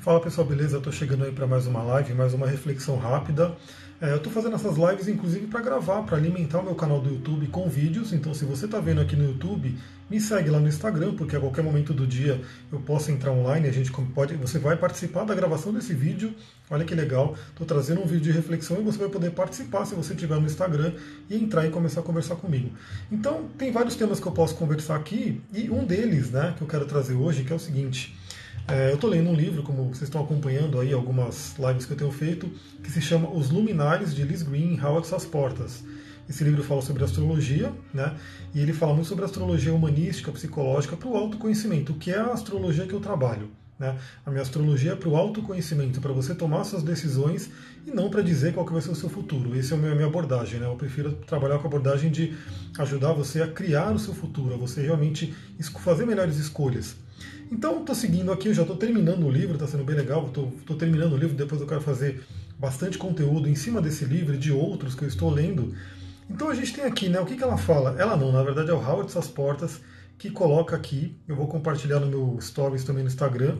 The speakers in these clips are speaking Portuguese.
Fala pessoal, beleza? Eu tô chegando aí para mais uma live, mais uma reflexão rápida. É, eu estou fazendo essas lives inclusive para gravar, para alimentar o meu canal do YouTube com vídeos. Então, se você está vendo aqui no YouTube, me segue lá no Instagram, porque a qualquer momento do dia eu posso entrar online. A gente pode, você vai participar da gravação desse vídeo. Olha que legal! Estou trazendo um vídeo de reflexão e você vai poder participar se você estiver no Instagram e entrar e começar a conversar comigo. Então, tem vários temas que eu posso conversar aqui e um deles, né, que eu quero trazer hoje, que é o seguinte. É, eu estou lendo um livro, como vocês estão acompanhando aí algumas lives que eu tenho feito, que se chama Os Luminares de Liz Green, Howard Suas Portas. Esse livro fala sobre astrologia, né? E ele fala muito sobre astrologia humanística, psicológica, para o autoconhecimento, que é a astrologia que eu trabalho. Né? A minha astrologia é para o autoconhecimento, para você tomar suas decisões e não para dizer qual que vai ser o seu futuro. Essa é a minha abordagem. Né? Eu prefiro trabalhar com a abordagem de ajudar você a criar o seu futuro, a você realmente fazer melhores escolhas. Então, estou seguindo aqui, eu já estou terminando o livro, está sendo bem legal. Estou terminando o livro, depois eu quero fazer bastante conteúdo em cima desse livro e de outros que eu estou lendo. Então a gente tem aqui, né? O que, que ela fala? Ela não, na verdade é o Howard Suas Portas que coloca aqui, eu vou compartilhar no meu stories também no Instagram.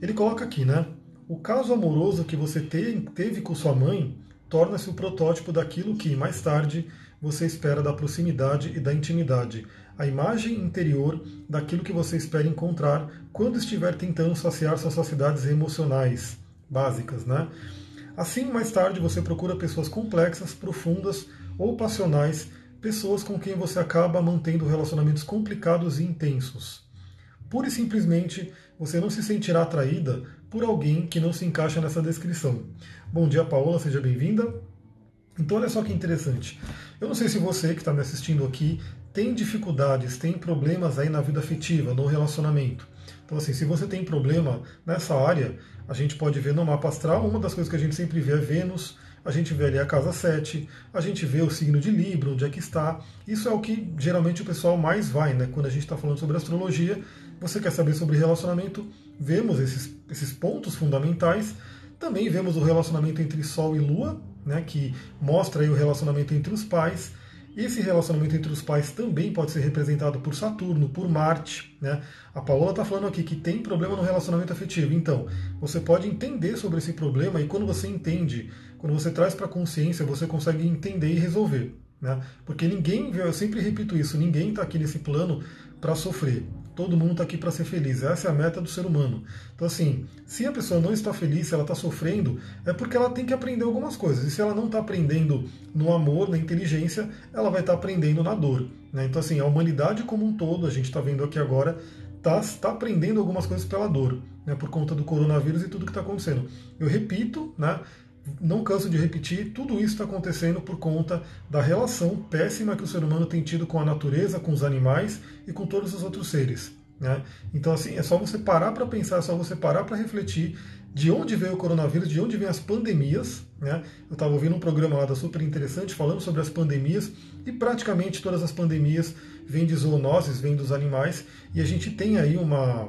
Ele coloca aqui, né? O caso amoroso que você teve com sua mãe torna-se o protótipo daquilo que, mais tarde, você espera da proximidade e da intimidade, a imagem interior daquilo que você espera encontrar quando estiver tentando saciar suas saciedades emocionais básicas, né? Assim, mais tarde, você procura pessoas complexas, profundas ou passionais, pessoas com quem você acaba mantendo relacionamentos complicados e intensos. Pura e simplesmente, você não se sentirá atraída por alguém que não se encaixa nessa descrição. Bom dia, Paola, seja bem-vinda. Então, olha só que interessante. Eu não sei se você que está me assistindo aqui tem dificuldades, tem problemas aí na vida afetiva, no relacionamento. Então, assim, se você tem problema nessa área, a gente pode ver no mapa astral, uma das coisas que a gente sempre vê é Vênus, a gente vê ali a casa 7, a gente vê o signo de Libra, onde é que está. Isso é o que geralmente o pessoal mais vai, né? Quando a gente está falando sobre astrologia, você quer saber sobre relacionamento, vemos esses, esses pontos fundamentais. Também vemos o relacionamento entre Sol e Lua, né? Que mostra aí o relacionamento entre os pais esse relacionamento entre os pais também pode ser representado por Saturno, por Marte. Né? A Paola está falando aqui que tem problema no relacionamento afetivo. Então, você pode entender sobre esse problema e quando você entende, quando você traz para a consciência, você consegue entender e resolver. Né? Porque ninguém, eu sempre repito isso, ninguém está aqui nesse plano para sofrer. Todo mundo está aqui para ser feliz. Essa é a meta do ser humano. Então, assim, se a pessoa não está feliz, se ela está sofrendo, é porque ela tem que aprender algumas coisas. E se ela não está aprendendo no amor, na inteligência, ela vai estar tá aprendendo na dor. Né? Então, assim, a humanidade como um todo, a gente está vendo aqui agora, está tá aprendendo algumas coisas pela dor, né? por conta do coronavírus e tudo que está acontecendo. Eu repito, né? Não canso de repetir, tudo isso está acontecendo por conta da relação péssima que o ser humano tem tido com a natureza, com os animais e com todos os outros seres. Né? Então, assim, é só você parar para pensar, é só você parar para refletir de onde veio o coronavírus, de onde vêm as pandemias. Né? Eu estava ouvindo um programa lá da super interessante falando sobre as pandemias e praticamente todas as pandemias vêm de zoonoses, vêm dos animais e a gente tem aí uma,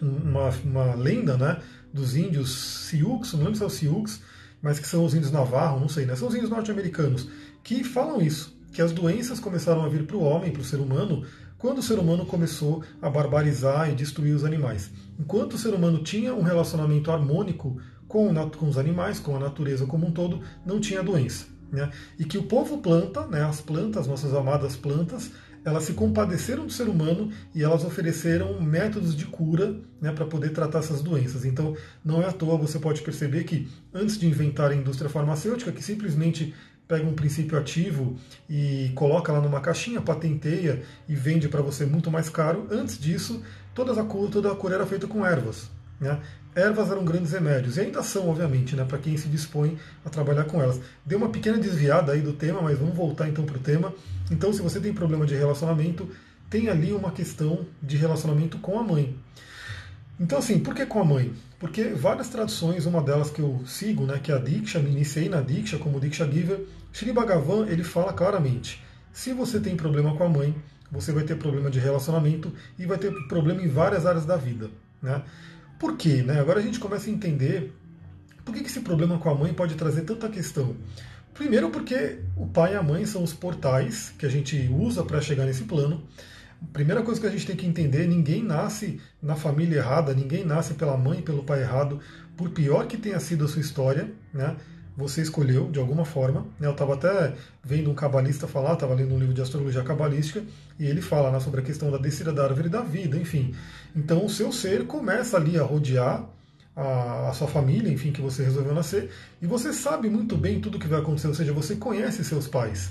uma, uma lenda né, dos índios Sioux, não lembro se é o Sioux, mas que são os índios Navarro, não sei, né? São os índios norte-americanos, que falam isso, que as doenças começaram a vir para o homem, para o ser humano, quando o ser humano começou a barbarizar e destruir os animais. Enquanto o ser humano tinha um relacionamento harmônico com, com os animais, com a natureza como um todo, não tinha doença. Né? E que o povo planta, né, as plantas, nossas amadas plantas, elas se compadeceram do ser humano e elas ofereceram métodos de cura né, para poder tratar essas doenças. Então, não é à toa, você pode perceber que antes de inventar a indústria farmacêutica, que simplesmente pega um princípio ativo e coloca lá numa caixinha, patenteia e vende para você muito mais caro, antes disso, toda a cura, toda a cura era feita com ervas. Né? Ervas eram grandes remédios, e ainda são, obviamente, né, para quem se dispõe a trabalhar com elas. Deu uma pequena desviada aí do tema, mas vamos voltar então para o tema. Então, se você tem problema de relacionamento, tem ali uma questão de relacionamento com a mãe. Então, assim, por que com a mãe? Porque várias traduções, uma delas que eu sigo, né, que é a Diksha, me iniciei na Diksha como Diksha Giver, Sri Bhagavan, ele fala claramente, se você tem problema com a mãe, você vai ter problema de relacionamento e vai ter problema em várias áreas da vida. Né? Por quê? Né? Agora a gente começa a entender por que esse problema com a mãe pode trazer tanta questão. Primeiro porque o pai e a mãe são os portais que a gente usa para chegar nesse plano. primeira coisa que a gente tem que entender: ninguém nasce na família errada, ninguém nasce pela mãe e pelo pai errado, por pior que tenha sido a sua história, né? Você escolheu de alguma forma. Né? Eu estava até vendo um cabalista falar, estava lendo um livro de astrologia cabalística, e ele fala né, sobre a questão da descida da árvore da vida, enfim. Então o seu ser começa ali a rodear a, a, sua família, enfim, que você resolveu nascer, e você sabe muito bem tudo o que vai acontecer, ou seja, você conhece seus pais.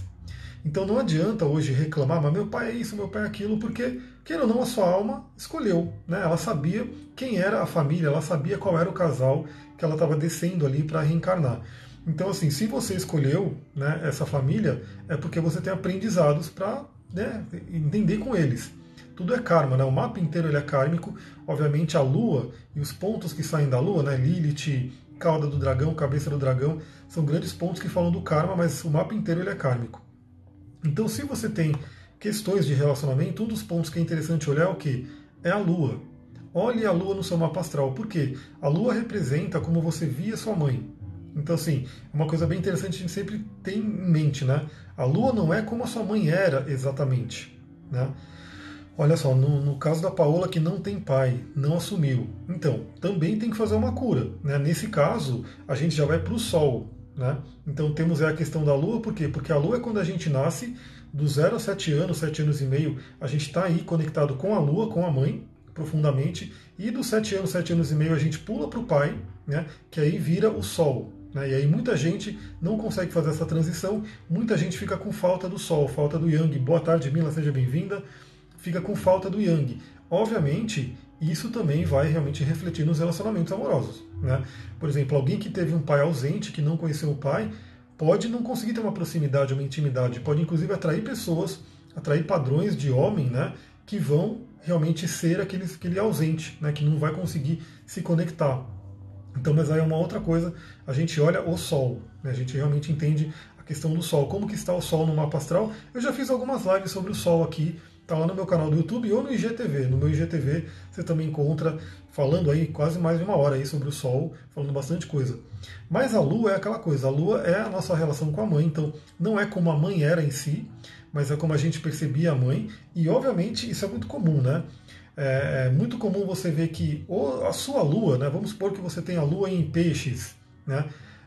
Então não adianta hoje reclamar, mas meu pai é isso, meu pai é aquilo, porque, queira ou não, a sua alma escolheu. Né? Ela sabia quem era a família, ela sabia qual era o casal que ela estava descendo ali para reencarnar. Então, assim, se você escolheu né, essa família, é porque você tem aprendizados para né, entender com eles. Tudo é karma, né? O mapa inteiro ele é kármico. Obviamente, a Lua e os pontos que saem da Lua, né? Lilith, cauda do dragão, cabeça do dragão, são grandes pontos que falam do karma, mas o mapa inteiro ele é kármico. Então, se você tem questões de relacionamento, um dos pontos que é interessante olhar é o que? É a Lua. Olhe a Lua no seu mapa astral. Por quê? A Lua representa como você via sua mãe. Então, assim, é uma coisa bem interessante a gente sempre tem em mente, né? A Lua não é como a sua mãe era exatamente, né? Olha só, no, no, caso da Paola que não tem pai, não assumiu. Então, também tem que fazer uma cura. Né? Nesse caso, a gente já vai para o Sol. Né? Então temos a questão da Lua, por quê? Porque a Lua é quando a gente nasce, do 0 a 7 anos, 7 anos e meio, a gente está aí conectado com a Lua, com a mãe, profundamente, e dos 7 anos, 7 anos e meio a gente pula para o pai, né? que aí vira o Sol. Né? E aí muita gente não consegue fazer essa transição, muita gente fica com falta do Sol, falta do Yang. Boa tarde, Mila, seja bem-vinda. Fica com falta do Yang. Obviamente, isso também vai realmente refletir nos relacionamentos amorosos. Né? Por exemplo, alguém que teve um pai ausente, que não conheceu o pai, pode não conseguir ter uma proximidade, uma intimidade, pode inclusive atrair pessoas, atrair padrões de homem, né, que vão realmente ser aquele, aquele ausente, né, que não vai conseguir se conectar. Então, mas aí é uma outra coisa, a gente olha o Sol, né, a gente realmente entende a questão do Sol, como que está o Sol no mapa astral. Eu já fiz algumas lives sobre o Sol aqui, Está lá no meu canal do YouTube ou no IGTV. No meu IGTV você também encontra falando aí quase mais de uma hora aí sobre o Sol, falando bastante coisa. Mas a Lua é aquela coisa, a Lua é a nossa relação com a mãe, então não é como a mãe era em si, mas é como a gente percebia a mãe, e obviamente isso é muito comum, né? É, é muito comum você ver que a sua Lua, né? Vamos supor que você tem a Lua em peixes, né?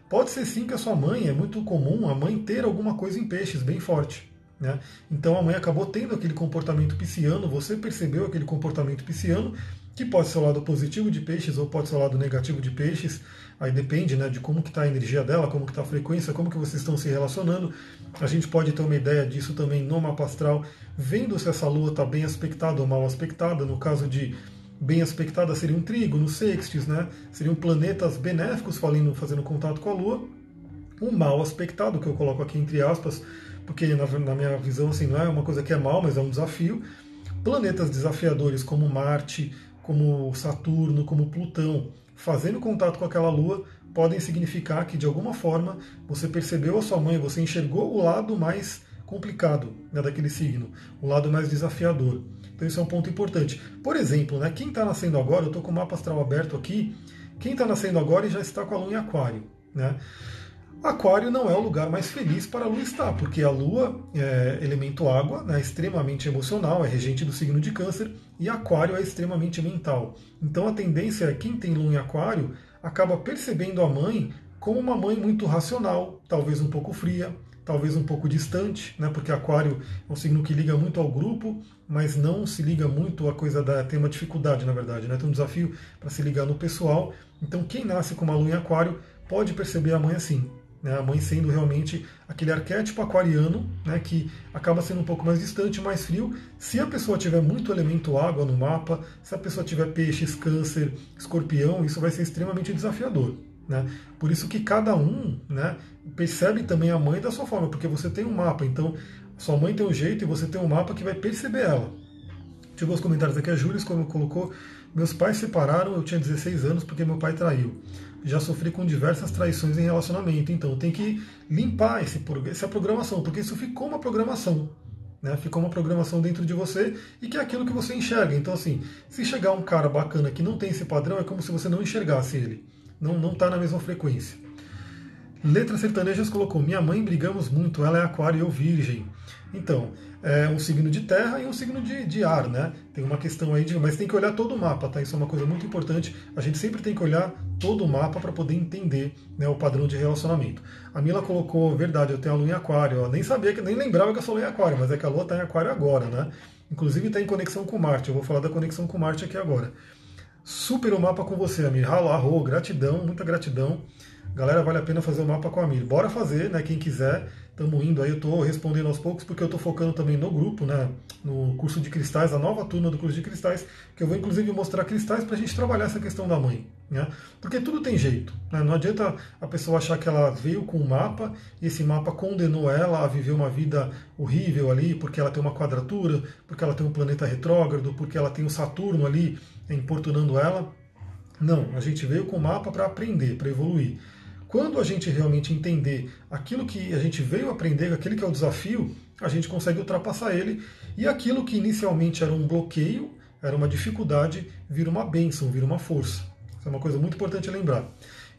Pode ser sim que a sua mãe, é muito comum a mãe ter alguma coisa em peixes bem forte. Né? Então a mãe acabou tendo aquele comportamento pisciano, você percebeu aquele comportamento pisciano, que pode ser o lado positivo de peixes ou pode ser o lado negativo de peixes, aí depende né, de como que está a energia dela, como que está a frequência, como que vocês estão se relacionando. A gente pode ter uma ideia disso também no mapa astral, vendo se essa lua está bem aspectada ou mal aspectada, no caso de bem aspectada seria um trigo, no sextis, né? seriam planetas benéficos fazendo, fazendo contato com a lua, um mal aspectado, que eu coloco aqui entre aspas, porque na, na minha visão assim, não é uma coisa que é mal, mas é um desafio. Planetas desafiadores como Marte, como Saturno, como Plutão, fazendo contato com aquela Lua, podem significar que de alguma forma você percebeu a sua mãe, você enxergou o lado mais complicado né, daquele signo, o lado mais desafiador. Então isso é um ponto importante. Por exemplo, né, quem está nascendo agora, eu estou com o mapa astral aberto aqui, quem está nascendo agora e já está com a Lua em Aquário. Né? Aquário não é o lugar mais feliz para a Lua estar, porque a Lua é elemento água, né, extremamente emocional, é regente do signo de Câncer, e Aquário é extremamente mental. Então a tendência é quem tem Lua em Aquário acaba percebendo a mãe como uma mãe muito racional, talvez um pouco fria, talvez um pouco distante, né, porque Aquário é um signo que liga muito ao grupo, mas não se liga muito à coisa da tem uma dificuldade, na verdade, né, tem um desafio para se ligar no pessoal. Então quem nasce com uma Lua em Aquário pode perceber a mãe assim né, a mãe sendo realmente aquele arquétipo aquariano, né, que acaba sendo um pouco mais distante, mais frio. Se a pessoa tiver muito elemento água no mapa, se a pessoa tiver peixes, câncer, escorpião, isso vai ser extremamente desafiador. Né? Por isso que cada um né, percebe também a mãe da sua forma, porque você tem um mapa, então sua mãe tem um jeito e você tem um mapa que vai perceber ela. Ver os comentários aqui. A Júlia colocou: Meus pais separaram, eu tinha 16 anos porque meu pai traiu já sofri com diversas traições em relacionamento. Então tem que limpar esse, essa programação, porque isso ficou uma programação. Né? Ficou uma programação dentro de você e que é aquilo que você enxerga. Então, assim, se chegar um cara bacana que não tem esse padrão, é como se você não enxergasse ele. Não está na mesma frequência. Letras Sertanejas colocou: Minha mãe brigamos muito, ela é aquário e eu virgem. Então, é um signo de terra e um signo de, de ar, né? Tem uma questão aí de. Mas tem que olhar todo o mapa, tá? Isso é uma coisa muito importante. A gente sempre tem que olhar todo o mapa para poder entender né, o padrão de relacionamento. A Mila colocou, verdade, eu tenho a lua em aquário. Eu nem sabia, nem lembrava que eu sou lua em aquário, mas é que a lua está em aquário agora, né? Inclusive está em conexão com Marte. Eu vou falar da conexão com Marte aqui agora. Super o mapa com você, Amir. Arro, gratidão, muita gratidão. Galera, vale a pena fazer o mapa com a Amir. Bora fazer, né? Quem quiser. Estamos indo aí, eu estou respondendo aos poucos, porque eu estou focando também no grupo, né, no curso de cristais, a nova turma do curso de cristais, que eu vou inclusive mostrar cristais para a gente trabalhar essa questão da mãe. Né? Porque tudo tem jeito. Né? Não adianta a pessoa achar que ela veio com um mapa e esse mapa condenou ela a viver uma vida horrível ali, porque ela tem uma quadratura, porque ela tem um planeta retrógrado, porque ela tem um Saturno ali importunando ela. Não, a gente veio com o mapa para aprender, para evoluir. Quando a gente realmente entender aquilo que a gente veio aprender, aquele que é o desafio, a gente consegue ultrapassar ele e aquilo que inicialmente era um bloqueio, era uma dificuldade, vira uma bênção, vira uma força. Isso é uma coisa muito importante lembrar.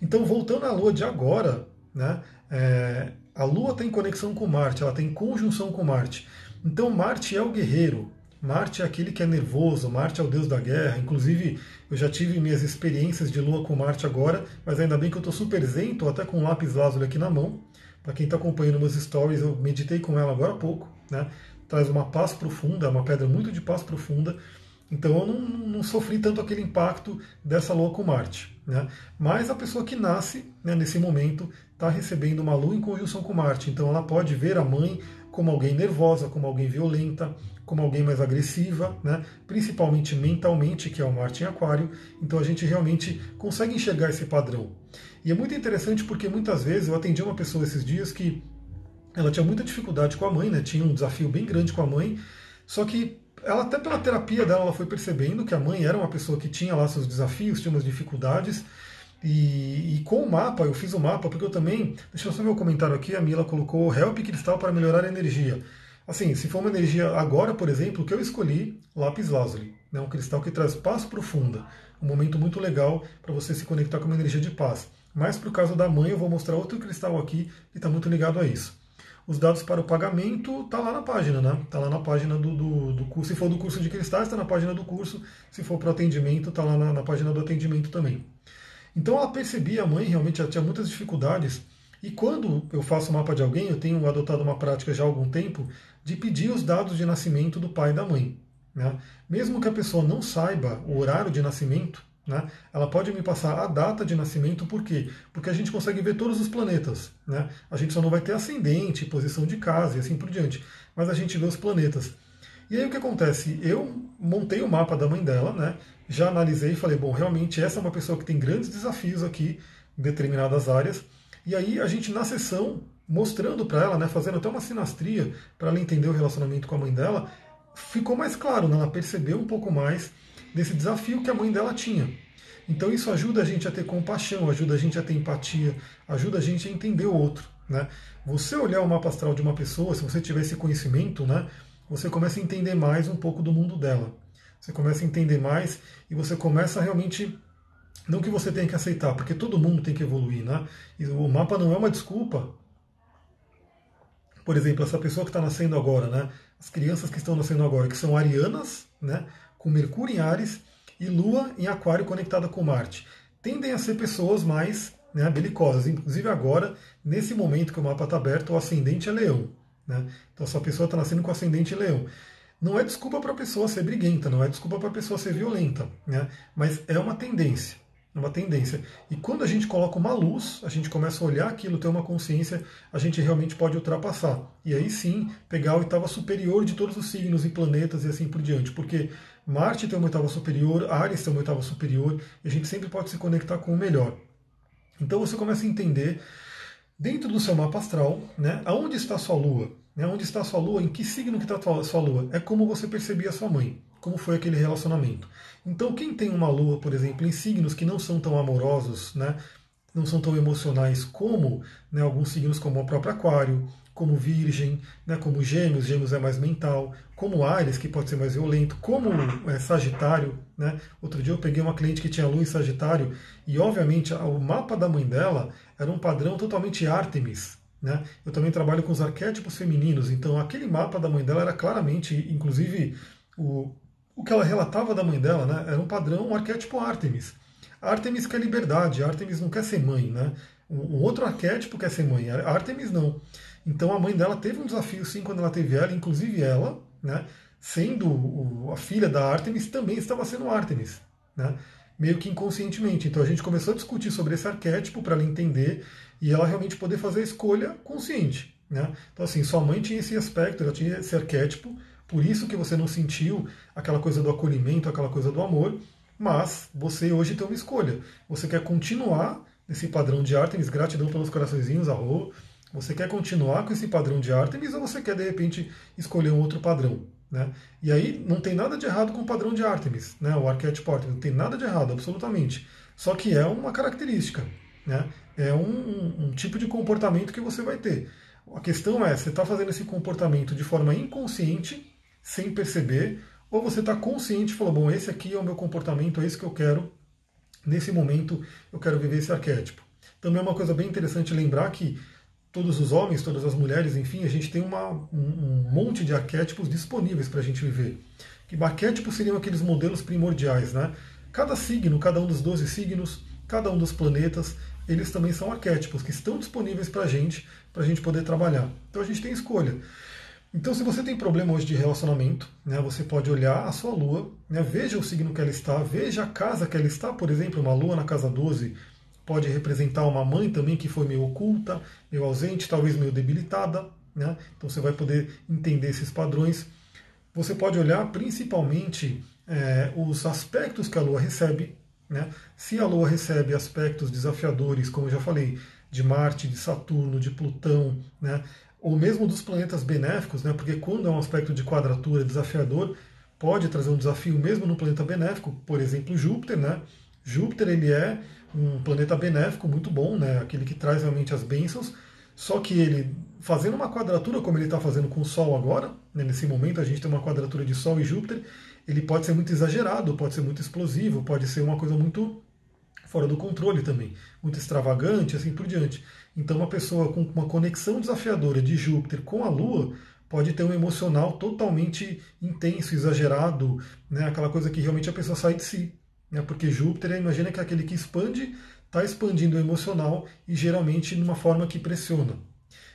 Então, voltando à Lua de agora, né, é, a Lua tem conexão com Marte, ela tem conjunção com Marte. Então, Marte é o guerreiro, Marte é aquele que é nervoso, Marte é o deus da guerra. Inclusive, eu já tive minhas experiências de lua com Marte agora, mas ainda bem que eu estou super zen, estou até com um lápis lazuli aqui na mão. Para quem está acompanhando meus stories, eu meditei com ela agora há pouco. Né? Traz uma paz profunda, uma pedra muito de paz profunda. Então eu não, não, sofri tanto aquele impacto dessa lua com Marte. Né? Mas a pessoa que nasce né, nesse momento está recebendo uma lua em conjunção com Marte. Então ela pode ver a mãe como alguém nervosa, como alguém violenta, como alguém mais agressiva, né? principalmente mentalmente, que é o Marte em Aquário. Então a gente realmente consegue enxergar esse padrão. E é muito interessante porque muitas vezes eu atendi uma pessoa esses dias que ela tinha muita dificuldade com a mãe, né? tinha um desafio bem grande com a mãe, só que ela até pela terapia dela ela foi percebendo que a mãe era uma pessoa que tinha lá seus desafios, tinha umas dificuldades, e, e, com o mapa, eu fiz o mapa, porque eu também. Deixa eu só ver o comentário aqui, a Mila colocou Help Cristal para melhorar a energia. Assim, se for uma energia agora, por exemplo, que eu escolhi, lápis lazuli, né, um cristal que traz paz profunda, um momento muito legal para você se conectar com uma energia de paz. Mas para o caso da mãe, eu vou mostrar outro cristal aqui que está muito ligado a isso. Os dados para o pagamento tá lá na página, né? Tá lá na página do, do, do curso. Se for do curso de cristais, está na página do curso. Se for para o atendimento, está lá na, na página do atendimento também. Então ela percebia, a mãe realmente ela tinha muitas dificuldades. E quando eu faço o mapa de alguém, eu tenho adotado uma prática já há algum tempo de pedir os dados de nascimento do pai e da mãe. Né? Mesmo que a pessoa não saiba o horário de nascimento, né, ela pode me passar a data de nascimento, por quê? Porque a gente consegue ver todos os planetas. Né? A gente só não vai ter ascendente, posição de casa e assim por diante, mas a gente vê os planetas. E aí o que acontece? Eu montei o mapa da mãe dela, né? já analisei e falei, bom, realmente essa é uma pessoa que tem grandes desafios aqui em determinadas áreas. E aí a gente na sessão mostrando para ela, né, fazendo até uma sinastria para ela entender o relacionamento com a mãe dela, ficou mais claro, né, ela percebeu um pouco mais desse desafio que a mãe dela tinha. Então isso ajuda a gente a ter compaixão, ajuda a gente a ter empatia, ajuda a gente a entender o outro. Né? Você olhar o mapa astral de uma pessoa, se você tiver esse conhecimento, né, você começa a entender mais um pouco do mundo dela. Você começa a entender mais e você começa a realmente não que você tenha que aceitar, porque todo mundo tem que evoluir, né? E o mapa não é uma desculpa por exemplo, essa pessoa que está nascendo agora, né? As crianças que estão nascendo agora, que são arianas, né? Com Mercúrio em Ares e Lua em Aquário conectada com Marte, tendem a ser pessoas mais né, belicosas. Inclusive agora, nesse momento que o mapa está aberto, o ascendente é Leão. Né? Então essa pessoa está nascendo com ascendente Leão. Não é desculpa para a pessoa ser briguenta, não é desculpa para a pessoa ser violenta, né? mas é uma tendência. É uma tendência. E quando a gente coloca uma luz, a gente começa a olhar aquilo, ter uma consciência, a gente realmente pode ultrapassar. E aí sim, pegar a oitava superior de todos os signos e planetas e assim por diante. Porque Marte tem uma oitava superior, Ares tem uma oitava superior, e a gente sempre pode se conectar com o melhor. Então você começa a entender, dentro do seu mapa astral, né, aonde está a sua lua. Né, onde está a sua lua, em que signo que está a sua lua. É como você percebia a sua mãe como foi aquele relacionamento. Então, quem tem uma lua, por exemplo, em signos que não são tão amorosos, né, não são tão emocionais como né, alguns signos como o próprio Aquário, como Virgem, né, como Gêmeos, Gêmeos é mais mental, como Ares, que pode ser mais violento, como é, Sagitário. Né? Outro dia eu peguei uma cliente que tinha lua em Sagitário e, obviamente, o mapa da mãe dela era um padrão totalmente Artemis. Né? Eu também trabalho com os arquétipos femininos, então aquele mapa da mãe dela era claramente, inclusive, o, o que ela relatava da mãe dela né, era um padrão, um arquétipo Artemis. Artemis quer liberdade, Artemis não quer ser mãe, né? Um outro arquétipo quer ser mãe, Artemis não. Então a mãe dela teve um desafio sim quando ela teve ela, inclusive ela, né, sendo a filha da Artemis, também estava sendo Artemis, né, meio que inconscientemente. Então a gente começou a discutir sobre esse arquétipo para ela entender e ela realmente poder fazer a escolha consciente. Né? Então assim, sua mãe tinha esse aspecto, ela tinha esse arquétipo, por isso que você não sentiu aquela coisa do acolhimento, aquela coisa do amor, mas você hoje tem uma escolha. Você quer continuar nesse padrão de Artemis, gratidão pelos coraçõezinhos, arro, você quer continuar com esse padrão de Artemis ou você quer de repente escolher um outro padrão? Né? E aí não tem nada de errado com o padrão de Artemis, né? o arquétipo Artemis, não tem nada de errado, absolutamente. Só que é uma característica, né? é um, um tipo de comportamento que você vai ter. A questão é, você está fazendo esse comportamento de forma inconsciente, sem perceber, ou você está consciente e falou, bom, esse aqui é o meu comportamento, é isso que eu quero, nesse momento eu quero viver esse arquétipo. Também é uma coisa bem interessante lembrar que todos os homens, todas as mulheres, enfim, a gente tem uma, um, um monte de arquétipos disponíveis para a gente viver. Que arquétipos seriam aqueles modelos primordiais, né? Cada signo, cada um dos 12 signos, cada um dos planetas, eles também são arquétipos que estão disponíveis para a gente, para a gente poder trabalhar. Então a gente tem escolha. Então, se você tem problema hoje de relacionamento, né, você pode olhar a sua lua, né, veja o signo que ela está, veja a casa que ela está, por exemplo, uma lua na casa 12, pode representar uma mãe também que foi meio oculta, meio ausente, talvez meio debilitada. Né? Então você vai poder entender esses padrões. Você pode olhar principalmente é, os aspectos que a Lua recebe. Né? Se a Lua recebe aspectos desafiadores, como eu já falei, de Marte, de Saturno, de Plutão, né? Ou mesmo dos planetas benéficos, né? porque quando é um aspecto de quadratura desafiador, pode trazer um desafio mesmo no planeta benéfico, por exemplo, Júpiter. Né? Júpiter ele é um planeta benéfico muito bom, né? aquele que traz realmente as bênçãos, só que ele, fazendo uma quadratura como ele está fazendo com o Sol agora, né? nesse momento a gente tem uma quadratura de Sol e Júpiter, ele pode ser muito exagerado, pode ser muito explosivo, pode ser uma coisa muito fora do controle também, muito extravagante, assim por diante. Então, uma pessoa com uma conexão desafiadora de Júpiter com a Lua pode ter um emocional totalmente intenso, exagerado, né? aquela coisa que realmente a pessoa sai de si né? porque Júpiter, imagina que é aquele que expande, está expandindo o emocional e geralmente de uma forma que pressiona.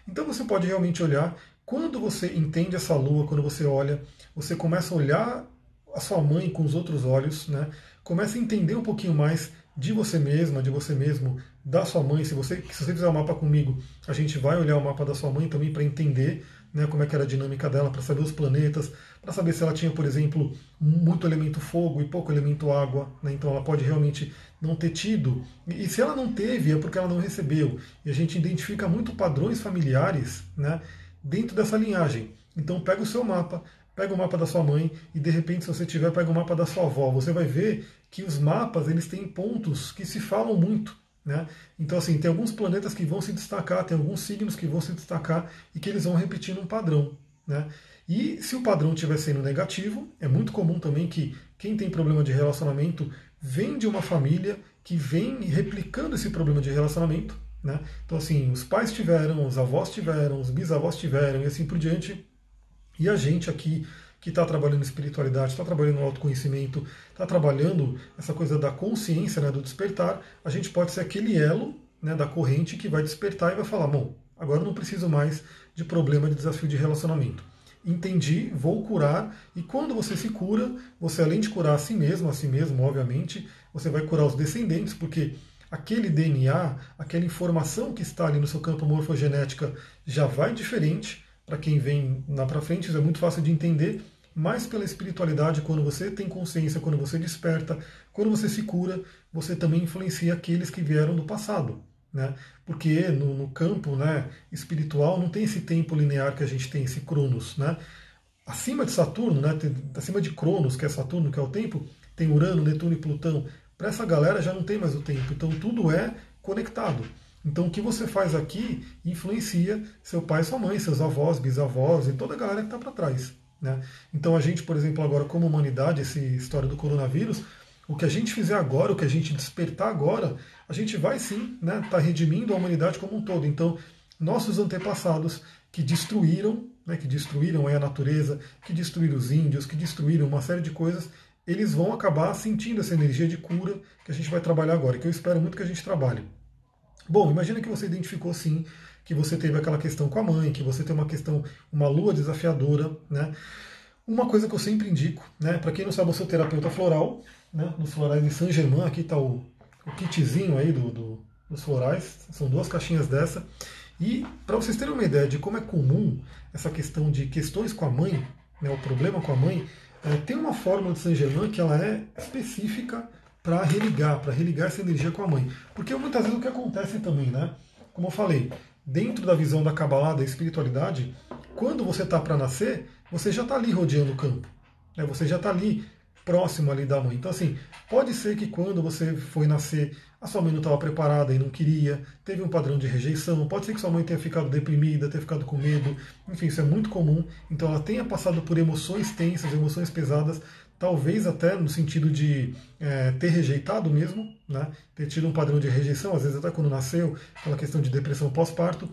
Então você pode realmente olhar, quando você entende essa lua, quando você olha, você começa a olhar a sua mãe com os outros olhos, né? começa a entender um pouquinho mais de você mesma, de você mesmo, da sua mãe. Se você, se você fizer o um mapa comigo, a gente vai olhar o mapa da sua mãe também para entender né, como é que era a dinâmica dela, para saber os planetas, para saber se ela tinha, por exemplo, muito elemento fogo e pouco elemento água. Né, então ela pode realmente não ter tido. E se ela não teve, é porque ela não recebeu. E a gente identifica muito padrões familiares né, dentro dessa linhagem. Então pega o seu mapa, pega o mapa da sua mãe e de repente, se você tiver, pega o mapa da sua avó. Você vai ver que os mapas eles têm pontos que se falam muito. Né? Então, assim, tem alguns planetas que vão se destacar, tem alguns signos que vão se destacar e que eles vão repetindo um padrão. Né? E se o padrão estiver sendo negativo, é muito comum também que quem tem problema de relacionamento vem de uma família que vem replicando esse problema de relacionamento. Né? Então, assim, os pais tiveram, os avós tiveram, os bisavós tiveram e assim por diante. E a gente aqui que está trabalhando espiritualidade, está trabalhando autoconhecimento, está trabalhando essa coisa da consciência, né, do despertar, a gente pode ser aquele elo né, da corrente que vai despertar e vai falar: bom, agora não preciso mais de problema de desafio de relacionamento. Entendi, vou curar, e quando você se cura, você além de curar a si mesmo, a si mesmo, obviamente, você vai curar os descendentes, porque aquele DNA, aquela informação que está ali no seu campo morfogenética já vai diferente. Para quem vem lá para frente, isso é muito fácil de entender mais pela espiritualidade, quando você tem consciência, quando você desperta, quando você se cura, você também influencia aqueles que vieram do passado. Né? Porque no, no campo né, espiritual não tem esse tempo linear que a gente tem, esse Cronos. Né? Acima de Saturno, né, tem, acima de Cronos, que é Saturno, que é o tempo, tem Urano, Netuno e Plutão. Para essa galera já não tem mais o tempo. Então tudo é conectado. Então o que você faz aqui influencia seu pai, sua mãe, seus avós, bisavós e toda a galera que está para trás. Né? Então a gente, por exemplo, agora como humanidade, essa história do coronavírus, o que a gente fizer agora, o que a gente despertar agora, a gente vai sim estar né, tá redimindo a humanidade como um todo. Então, nossos antepassados que destruíram, né, que destruíram a natureza, que destruíram os índios, que destruíram uma série de coisas, eles vão acabar sentindo essa energia de cura que a gente vai trabalhar agora, que eu espero muito que a gente trabalhe. Bom, imagina que você identificou sim que você teve aquela questão com a mãe, que você tem uma questão, uma lua desafiadora, né? Uma coisa que eu sempre indico, né? Para quem não sabe, eu sou terapeuta floral, né? Nos florais de Saint Germain, aqui está o, o kitzinho aí do, do, dos florais, são duas caixinhas dessa. E para vocês terem uma ideia de como é comum essa questão de questões com a mãe, né, o problema com a mãe, é, tem uma fórmula de Saint Germain que ela é específica para religar, para religar essa energia com a mãe. Porque muitas vezes o que acontece também, né? Como eu falei, dentro da visão da Kabbalah, da espiritualidade, quando você está para nascer, você já está ali rodeando o campo. Né? Você já está ali próximo ali da mãe. Então, assim, pode ser que quando você foi nascer, a sua mãe não estava preparada e não queria, teve um padrão de rejeição, pode ser que sua mãe tenha ficado deprimida, tenha ficado com medo, enfim, isso é muito comum. Então, ela tenha passado por emoções tensas, emoções pesadas, talvez até no sentido de é, ter rejeitado mesmo, né? ter tido um padrão de rejeição, às vezes até quando nasceu, aquela questão de depressão pós-parto.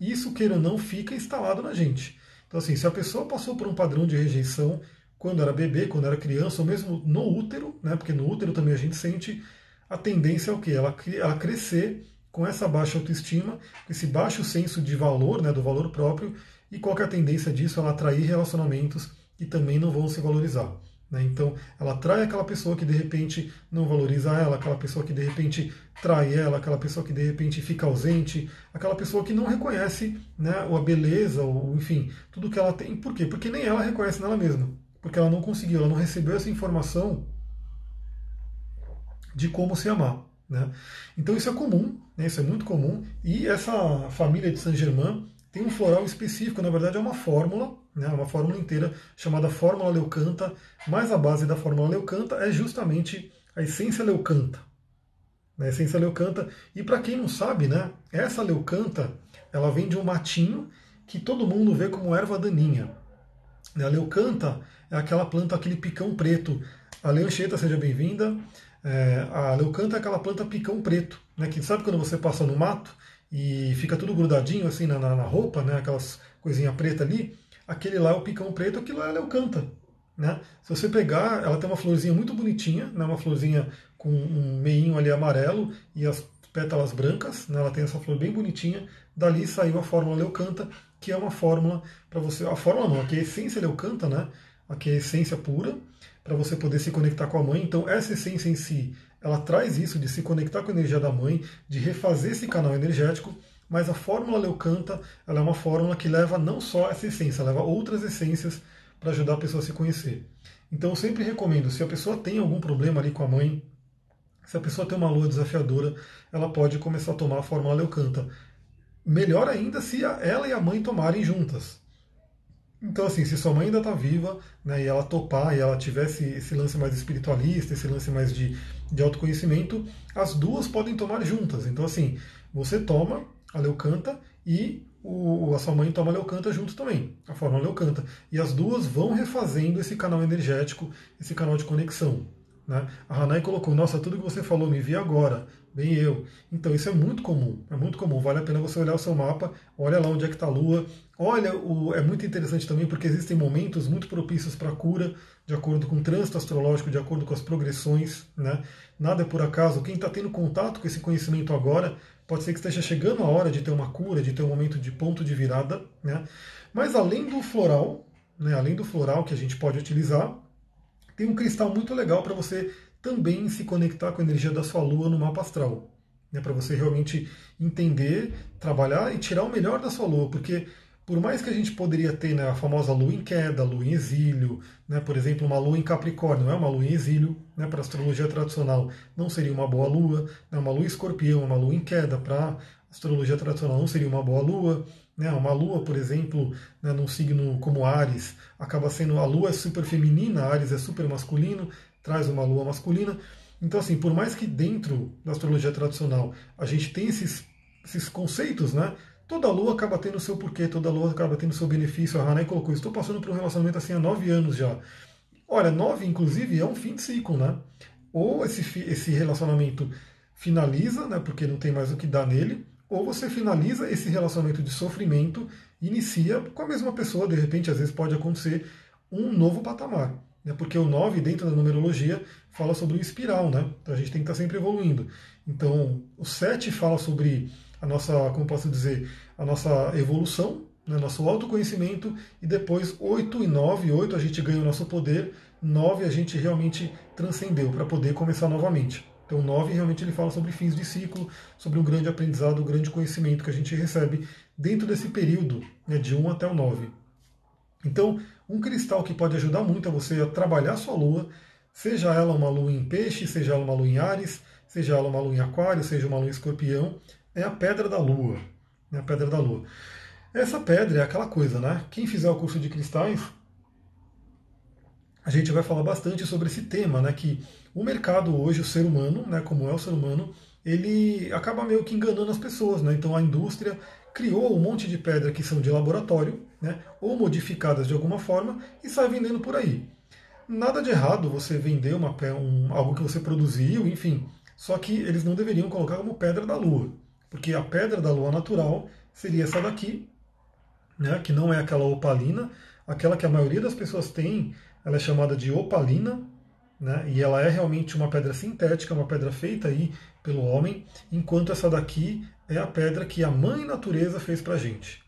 Isso, queira ou não, fica instalado na gente. Então, assim, se a pessoa passou por um padrão de rejeição, quando era bebê, quando era criança, ou mesmo no útero, né? Porque no útero também a gente sente a tendência é o quê? Ela, ela crescer com essa baixa autoestima, esse baixo senso de valor, né, do valor próprio, e qual é a tendência disso? Ela atrair relacionamentos que também não vão se valorizar. Né? Então, ela atrai aquela pessoa que de repente não valoriza ela, aquela pessoa que de repente trai ela, aquela pessoa que de repente fica ausente, aquela pessoa que não reconhece né, a beleza, ou enfim, tudo que ela tem. Por quê? Porque nem ela reconhece nela mesma porque ela não conseguiu, ela não recebeu essa informação de como se amar. Né? Então isso é comum, né? isso é muito comum, e essa família de Saint-Germain tem um floral específico, na verdade é uma fórmula, né? uma fórmula inteira chamada Fórmula Leucanta, mas a base da Fórmula Leucanta é justamente a essência Leucanta. Né? A essência Leucanta, e para quem não sabe, né? essa Leucanta ela vem de um matinho que todo mundo vê como erva daninha. A leucanta é aquela planta, aquele picão preto. A leancheta, seja bem-vinda. É, a leucanta é aquela planta picão preto, né, que sabe quando você passa no mato e fica tudo grudadinho assim na, na roupa, né, aquelas coisinha preta ali? Aquele lá é o picão preto, aquilo é a leucanta. Né? Se você pegar, ela tem uma florzinha muito bonitinha, né, uma florzinha com um meinho ali amarelo e as pétalas brancas, né, ela tem essa flor bem bonitinha. Dali saiu a fórmula leucanta, que é uma fórmula para você. A fórmula não, aqui é a essência leucanta, né? Aqui é a essência pura, para você poder se conectar com a mãe. Então, essa essência em si, ela traz isso de se conectar com a energia da mãe, de refazer esse canal energético. Mas a fórmula leucanta, ela é uma fórmula que leva não só essa essência, leva outras essências para ajudar a pessoa a se conhecer. Então, eu sempre recomendo, se a pessoa tem algum problema ali com a mãe, se a pessoa tem uma lua desafiadora, ela pode começar a tomar a fórmula leucanta. Melhor ainda se ela e a mãe tomarem juntas. Então, assim, se sua mãe ainda está viva, né, e ela topar, e ela tivesse esse lance mais espiritualista, esse lance mais de, de autoconhecimento, as duas podem tomar juntas. Então, assim, você toma a leucanta e o, a sua mãe toma a leucanta junto também, a forma leucanta. E as duas vão refazendo esse canal energético, esse canal de conexão. Né? A Hanai colocou, nossa, tudo que você falou, me vi agora, bem eu. Então isso é muito comum, é muito comum. Vale a pena você olhar o seu mapa, olha lá onde é que está a Lua. Olha, o, é muito interessante também porque existem momentos muito propícios para cura, de acordo com o trânsito astrológico, de acordo com as progressões. Né? Nada é por acaso. Quem está tendo contato com esse conhecimento agora, pode ser que esteja chegando a hora de ter uma cura, de ter um momento de ponto de virada. Né? Mas além do floral, né, além do floral que a gente pode utilizar, tem um cristal muito legal para você também se conectar com a energia da sua lua no mapa astral. Né, para você realmente entender, trabalhar e tirar o melhor da sua lua, porque por mais que a gente poderia ter né, a famosa lua em queda, lua em exílio, né, por exemplo, uma lua em Capricórnio, não é uma lua em exílio, né, para astrologia tradicional não seria uma boa lua, né, uma lua em escorpião, uma lua em queda para astrologia tradicional não seria uma boa lua, né? Uma lua, por exemplo, né, num signo como Ares, acaba sendo a lua é super feminina, Ares é super masculino, traz uma lua masculina. Então, assim, por mais que dentro da astrologia tradicional a gente tem esses esses conceitos, né? Toda lua acaba tendo o seu porquê, toda lua acaba tendo o seu benefício. A Hanai colocou, estou passando por um relacionamento assim há nove anos já. Olha, nove, inclusive, é um fim de ciclo, né? Ou esse, esse relacionamento finaliza, né? Porque não tem mais o que dar nele, ou você finaliza esse relacionamento de sofrimento, inicia com a mesma pessoa, de repente, às vezes pode acontecer um novo patamar. Né? Porque o 9, dentro da numerologia, fala sobre o espiral, né? Então a gente tem que estar sempre evoluindo. Então, o 7 fala sobre a nossa, como posso dizer, a nossa evolução, né, nosso autoconhecimento, e depois 8 e 9, 8 a gente ganha o nosso poder, 9 a gente realmente transcendeu para poder começar novamente. Então, 9 realmente ele fala sobre fins de ciclo, sobre um grande aprendizado, um grande conhecimento que a gente recebe dentro desse período, né, de 1 até o 9. Então, um cristal que pode ajudar muito a você a trabalhar a sua lua, seja ela uma lua em peixe, seja ela uma lua em Ares, seja ela uma lua em aquário, seja uma lua em escorpião, é a pedra da lua. É a pedra da lua. Essa pedra é aquela coisa, né? Quem fizer o curso de cristais, a gente vai falar bastante sobre esse tema, né? Que o mercado hoje, o ser humano, né? Como é o ser humano, ele acaba meio que enganando as pessoas, né? Então a indústria criou um monte de pedra que são de laboratório, né? Ou modificadas de alguma forma e sai vendendo por aí. Nada de errado você vender uma, um, algo que você produziu, enfim. Só que eles não deveriam colocar como pedra da lua porque a pedra da lua natural seria essa daqui, né, que não é aquela opalina, aquela que a maioria das pessoas tem, ela é chamada de opalina, né, e ela é realmente uma pedra sintética, uma pedra feita aí pelo homem, enquanto essa daqui é a pedra que a mãe natureza fez para gente.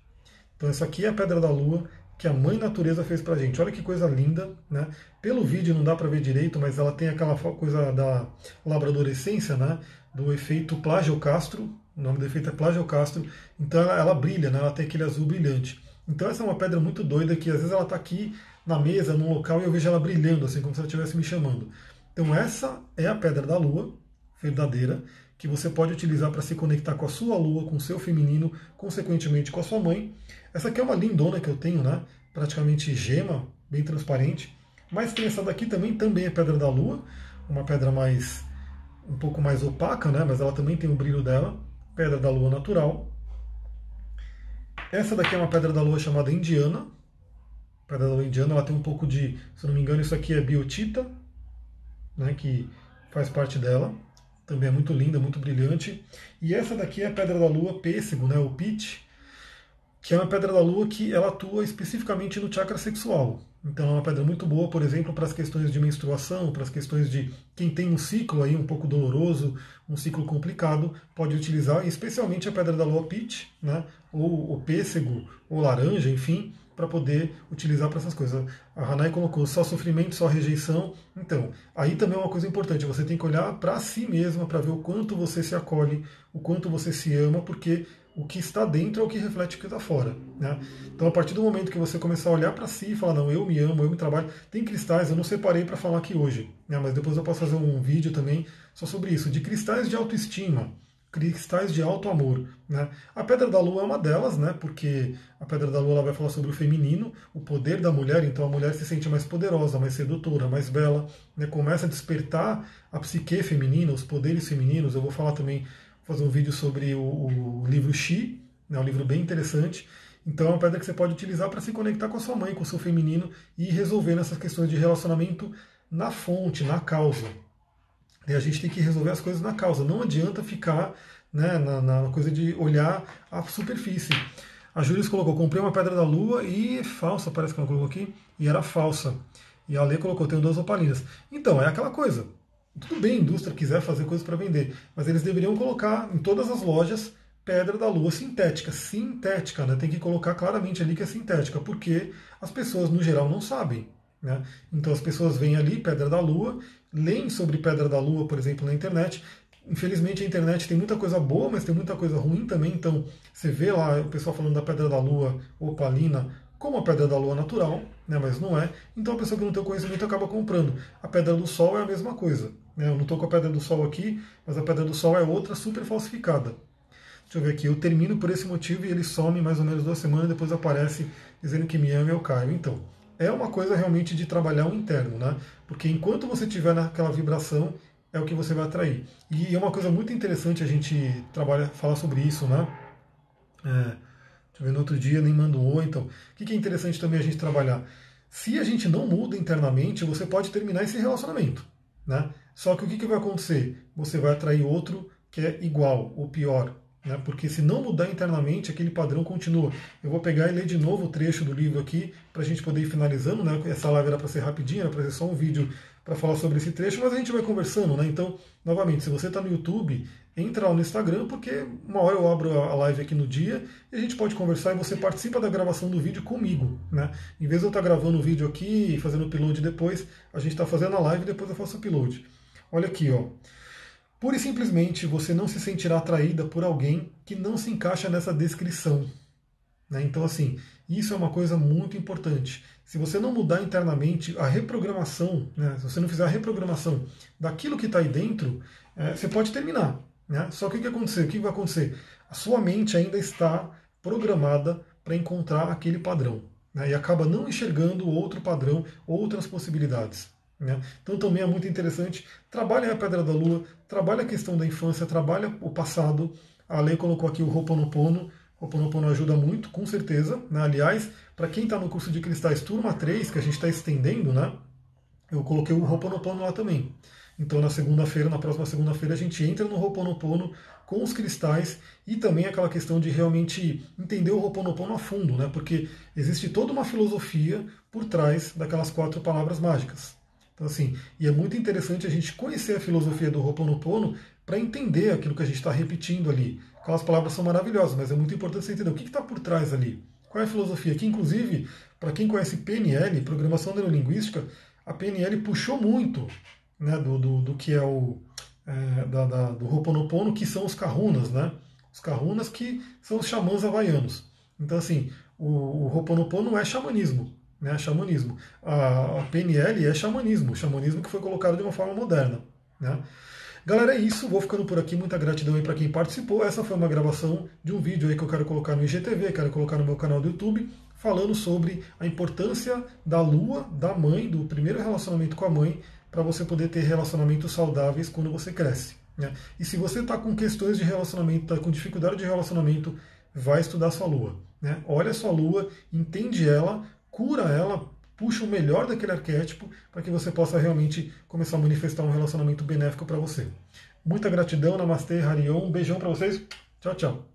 Então essa aqui é a pedra da lua que a mãe natureza fez para gente. Olha que coisa linda, né? Pelo vídeo não dá para ver direito, mas ela tem aquela coisa da labradorescência, né? Do efeito plagiocastro, o nome do efeito é plagiocastro, então ela, ela brilha, né? ela tem aquele azul brilhante. Então essa é uma pedra muito doida que às vezes ela está aqui na mesa, num local, e eu vejo ela brilhando, assim como se ela estivesse me chamando. Então essa é a pedra da lua, verdadeira, que você pode utilizar para se conectar com a sua lua, com o seu feminino, consequentemente com a sua mãe. Essa aqui é uma lindona que eu tenho, né? praticamente gema, bem transparente. Mas tem essa daqui também, também é pedra da lua, uma pedra mais um pouco mais opaca, né? mas ela também tem o brilho dela pedra da lua natural. Essa daqui é uma pedra da lua chamada indiana. pedra da lua indiana, ela tem um pouco de, se não me engano, isso aqui é biotita, né, que faz parte dela. Também é muito linda, muito brilhante. E essa daqui é a pedra da lua pêssego, né, o pitch, que é uma pedra da lua que ela atua especificamente no chakra sexual. Então é uma pedra muito boa, por exemplo, para as questões de menstruação, para as questões de quem tem um ciclo aí um pouco doloroso, um ciclo complicado, pode utilizar, especialmente a pedra da lua pitch, né, ou o pêssego, ou laranja, enfim, para poder utilizar para essas coisas. A Hanai colocou só sofrimento, só rejeição. Então, aí também é uma coisa importante, você tem que olhar para si mesma para ver o quanto você se acolhe, o quanto você se ama, porque o que está dentro é o que reflete o que está fora. Né? Então, a partir do momento que você começar a olhar para si e falar, não, eu me amo, eu me trabalho, tem cristais, eu não separei para falar aqui hoje, né? mas depois eu posso fazer um vídeo também só sobre isso, de cristais de autoestima, cristais de alto amor. Né? A pedra da lua é uma delas, né? porque a pedra da lua ela vai falar sobre o feminino, o poder da mulher, então a mulher se sente mais poderosa, mais sedutora, mais bela, né? começa a despertar a psique feminina, os poderes femininos. Eu vou falar também fazer um vídeo sobre o, o livro Xi, né, um livro bem interessante. Então é uma pedra que você pode utilizar para se conectar com a sua mãe, com o seu feminino e resolver essas questões de relacionamento na fonte, na causa. E a gente tem que resolver as coisas na causa. Não adianta ficar né, na, na coisa de olhar a superfície. A Júlia colocou, comprei uma pedra da lua e falsa, parece que ela colocou aqui, e era falsa. E a Lê colocou, tenho duas opalinas. Então, é aquela coisa. Tudo bem, a indústria quiser fazer coisas para vender, mas eles deveriam colocar em todas as lojas pedra da lua sintética. Sintética, né? Tem que colocar claramente ali que é sintética, porque as pessoas no geral não sabem. Né? Então as pessoas veem ali pedra da lua, leem sobre pedra da lua, por exemplo, na internet. Infelizmente a internet tem muita coisa boa, mas tem muita coisa ruim também. Então você vê lá o pessoal falando da pedra da lua opalina como a pedra da lua natural, né, mas não é. Então a pessoa que não tem conhecimento acaba comprando. A pedra do sol é a mesma coisa. Né? Eu não estou com a pedra do sol aqui, mas a pedra do sol é outra super falsificada. Deixa eu ver aqui, eu termino por esse motivo e ele some mais ou menos duas semanas, depois aparece dizendo que me ama e eu caio. Então, é uma coisa realmente de trabalhar o interno, né? Porque enquanto você estiver naquela vibração, é o que você vai atrair. E é uma coisa muito interessante a gente trabalha, falar sobre isso, né? É, deixa eu ver, no outro dia nem mando oi, então. O que é interessante também a gente trabalhar? Se a gente não muda internamente, você pode terminar esse relacionamento, né? Só que o que, que vai acontecer? Você vai atrair outro que é igual ou pior, né? porque se não mudar internamente, aquele padrão continua. Eu vou pegar e ler de novo o trecho do livro aqui, para a gente poder ir finalizando. Né? Essa live era para ser rapidinha, era para ser só um vídeo para falar sobre esse trecho, mas a gente vai conversando. Né? Então, novamente, se você está no YouTube, entra lá no Instagram, porque uma hora eu abro a live aqui no dia e a gente pode conversar e você participa da gravação do vídeo comigo. Né? Em vez de eu estar tá gravando o vídeo aqui e fazendo upload depois, a gente está fazendo a live e depois eu faço upload. Olha aqui, ó. Pura e simplesmente você não se sentirá atraída por alguém que não se encaixa nessa descrição. Né? Então, assim, isso é uma coisa muito importante. Se você não mudar internamente a reprogramação, né? se você não fizer a reprogramação daquilo que está aí dentro, é, você pode terminar. Né? Só que o que acontecer? O que vai acontecer? A sua mente ainda está programada para encontrar aquele padrão né? e acaba não enxergando outro padrão, outras possibilidades. Né? Então também é muito interessante. Trabalha a Pedra da Lua, trabalha a questão da infância, trabalha o passado. A Lei colocou aqui o Ho'oponopono. O Ho'oponopono ajuda muito, com certeza. Né? Aliás, para quem está no curso de cristais turma 3, que a gente está estendendo, né? eu coloquei o Ho'oponopono lá também. Então na segunda-feira, na próxima segunda-feira, a gente entra no Ho'oponopono com os cristais e também aquela questão de realmente entender o Ho'oponopono a fundo, né? Porque existe toda uma filosofia por trás daquelas quatro palavras mágicas. Então, assim, e é muito interessante a gente conhecer a filosofia do Ho'oponopono para entender aquilo que a gente está repetindo ali. Aquelas palavras são maravilhosas, mas é muito importante você entender o que está por trás ali. Qual é a filosofia? Que, inclusive, para quem conhece PNL, Programação Neurolinguística, a PNL puxou muito né, do, do, do que é o é, da, da, do Ho'oponopono, que são os kahunas, né? Os kahunas que são os xamãs havaianos. Então, assim, o, o Ho'oponopono é xamanismo né, xamanismo. A, a PNL é xamanismo, xamanismo que foi colocado de uma forma moderna. Né? Galera, é isso. Vou ficando por aqui. Muita gratidão aí para quem participou. Essa foi uma gravação de um vídeo aí que eu quero colocar no IGTV, quero colocar no meu canal do YouTube, falando sobre a importância da lua, da mãe, do primeiro relacionamento com a mãe, para você poder ter relacionamentos saudáveis quando você cresce. Né? E se você está com questões de relacionamento, está com dificuldade de relacionamento, vai estudar sua lua. Né? Olha a sua lua, entende ela, cura ela, puxa o melhor daquele arquétipo para que você possa realmente começar a manifestar um relacionamento benéfico para você. Muita gratidão, Namastê, Harion, um beijão para vocês, tchau, tchau.